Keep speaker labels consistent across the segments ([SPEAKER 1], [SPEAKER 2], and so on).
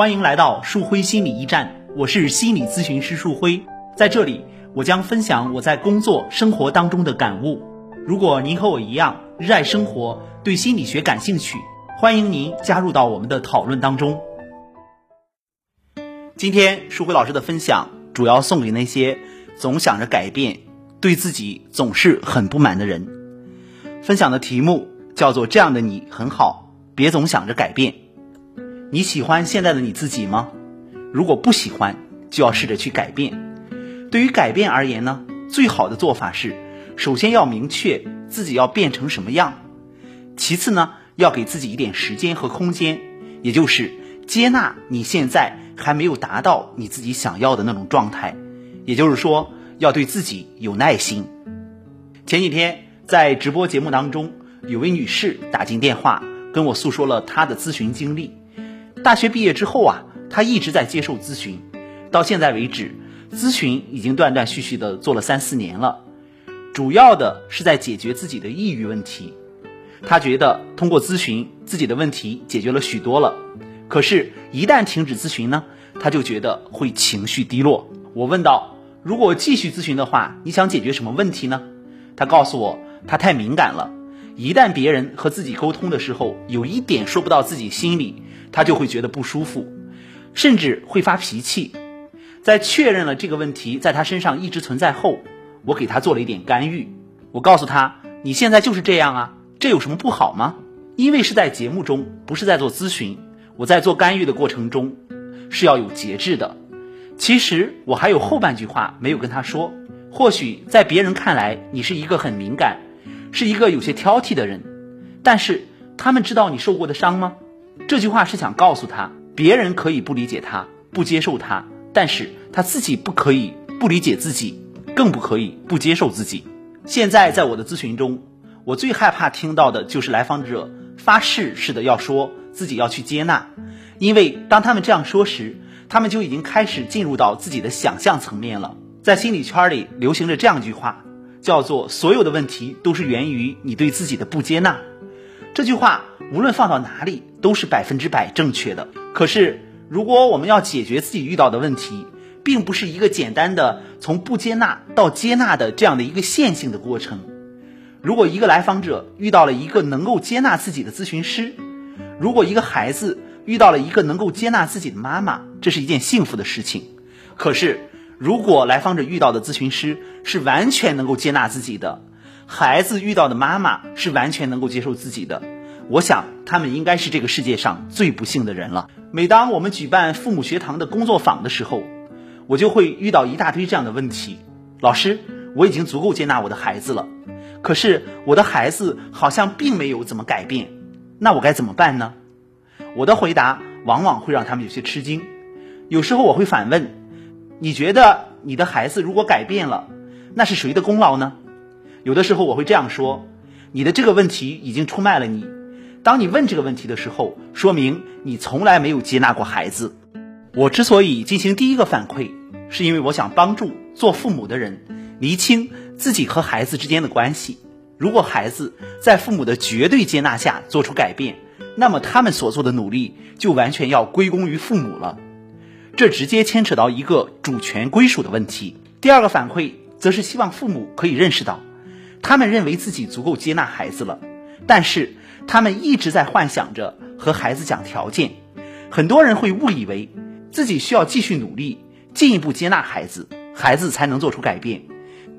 [SPEAKER 1] 欢迎来到树辉心理驿站，我是心理咨询师树辉，在这里我将分享我在工作生活当中的感悟。如果您和我一样热爱生活，对心理学感兴趣，欢迎您加入到我们的讨论当中。今天树辉老师的分享主要送给那些总想着改变、对自己总是很不满的人。分享的题目叫做“这样的你很好，别总想着改变”。你喜欢现在的你自己吗？如果不喜欢，就要试着去改变。对于改变而言呢，最好的做法是，首先要明确自己要变成什么样，其次呢，要给自己一点时间和空间，也就是接纳你现在还没有达到你自己想要的那种状态，也就是说，要对自己有耐心。前几天在直播节目当中，有位女士打进电话跟我诉说了她的咨询经历。大学毕业之后啊，他一直在接受咨询，到现在为止，咨询已经断断续续的做了三四年了，主要的是在解决自己的抑郁问题。他觉得通过咨询，自己的问题解决了许多了。可是，一旦停止咨询呢，他就觉得会情绪低落。我问道：“如果继续咨询的话，你想解决什么问题呢？”他告诉我，他太敏感了，一旦别人和自己沟通的时候，有一点说不到自己心里。他就会觉得不舒服，甚至会发脾气。在确认了这个问题在他身上一直存在后，我给他做了一点干预。我告诉他：“你现在就是这样啊，这有什么不好吗？”因为是在节目中，不是在做咨询。我在做干预的过程中是要有节制的。其实我还有后半句话没有跟他说。或许在别人看来，你是一个很敏感，是一个有些挑剔的人，但是他们知道你受过的伤吗？这句话是想告诉他，别人可以不理解他，不接受他，但是他自己不可以不理解自己，更不可以不接受自己。现在在我的咨询中，我最害怕听到的就是来访者发誓似的要说自己要去接纳，因为当他们这样说时，他们就已经开始进入到自己的想象层面了。在心理圈里流行着这样一句话，叫做“所有的问题都是源于你对自己的不接纳”。这句话无论放到哪里都是百分之百正确的。可是，如果我们要解决自己遇到的问题，并不是一个简单的从不接纳到接纳的这样的一个线性的过程。如果一个来访者遇到了一个能够接纳自己的咨询师，如果一个孩子遇到了一个能够接纳自己的妈妈，这是一件幸福的事情。可是，如果来访者遇到的咨询师是完全能够接纳自己的，孩子遇到的妈妈是完全能够接受自己的，我想他们应该是这个世界上最不幸的人了。每当我们举办父母学堂的工作坊的时候，我就会遇到一大堆这样的问题。老师，我已经足够接纳我的孩子了，可是我的孩子好像并没有怎么改变，那我该怎么办呢？我的回答往往会让他们有些吃惊。有时候我会反问：你觉得你的孩子如果改变了，那是谁的功劳呢？有的时候我会这样说：“你的这个问题已经出卖了你。当你问这个问题的时候，说明你从来没有接纳过孩子。”我之所以进行第一个反馈，是因为我想帮助做父母的人厘清自己和孩子之间的关系。如果孩子在父母的绝对接纳下做出改变，那么他们所做的努力就完全要归功于父母了。这直接牵扯到一个主权归属的问题。第二个反馈则是希望父母可以认识到。他们认为自己足够接纳孩子了，但是他们一直在幻想着和孩子讲条件。很多人会误以为自己需要继续努力，进一步接纳孩子，孩子才能做出改变。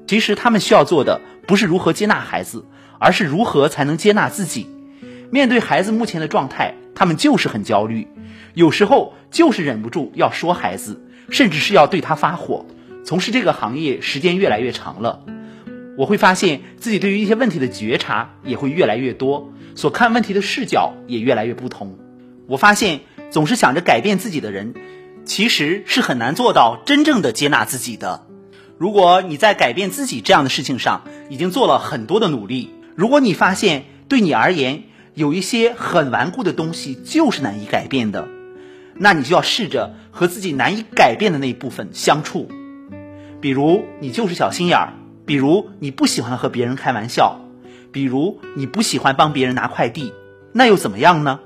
[SPEAKER 1] 其实他们需要做的不是如何接纳孩子，而是如何才能接纳自己。面对孩子目前的状态，他们就是很焦虑，有时候就是忍不住要说孩子，甚至是要对他发火。从事这个行业时间越来越长了。我会发现自己对于一些问题的觉察也会越来越多，所看问题的视角也越来越不同。我发现总是想着改变自己的人，其实是很难做到真正的接纳自己的。如果你在改变自己这样的事情上已经做了很多的努力，如果你发现对你而言有一些很顽固的东西就是难以改变的，那你就要试着和自己难以改变的那一部分相处。比如你就是小心眼儿。比如你不喜欢和别人开玩笑，比如你不喜欢帮别人拿快递，那又怎么样呢？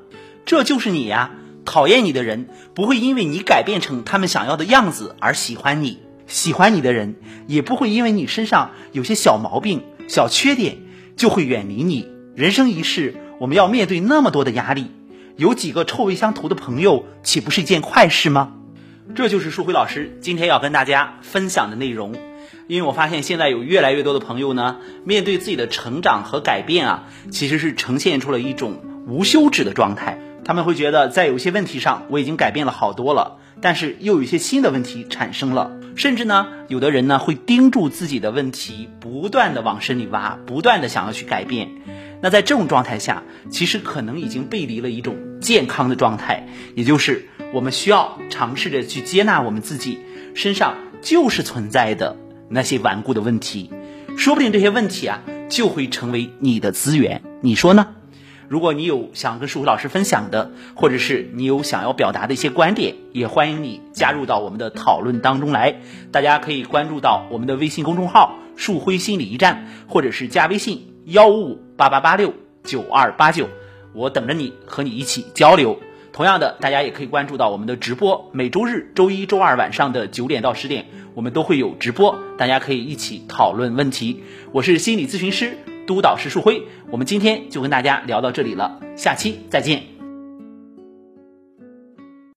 [SPEAKER 1] 这就是你呀，讨厌你的人不会因为你改变成他们想要的样子而喜欢你，喜欢你的人也不会因为你身上有些小毛病、小缺点就会远离你。人生一世，我们要面对那么多的压力，有几个臭味相投的朋友，岂不是一件快事吗？这就是树辉老师今天要跟大家分享的内容。因为我发现现在有越来越多的朋友呢，面对自己的成长和改变啊，其实是呈现出了一种无休止的状态。他们会觉得在有些问题上我已经改变了好多了，但是又有一些新的问题产生了。甚至呢，有的人呢会盯住自己的问题，不断的往深里挖，不断的想要去改变。那在这种状态下，其实可能已经背离了一种健康的状态，也就是我们需要尝试着去接纳我们自己身上就是存在的。那些顽固的问题，说不定这些问题啊就会成为你的资源，你说呢？如果你有想跟树辉老师分享的，或者是你有想要表达的一些观点，也欢迎你加入到我们的讨论当中来。大家可以关注到我们的微信公众号“树辉心理驿站”，或者是加微信幺五五八八八六九二八九，我等着你和你一起交流。同样的，大家也可以关注到我们的直播，每周日、周一、周二晚上的九点到十点，我们都会有直播，大家可以一起讨论问题。我是心理咨询师、督导师树辉，我们今天就跟大家聊到这里了，下期再见。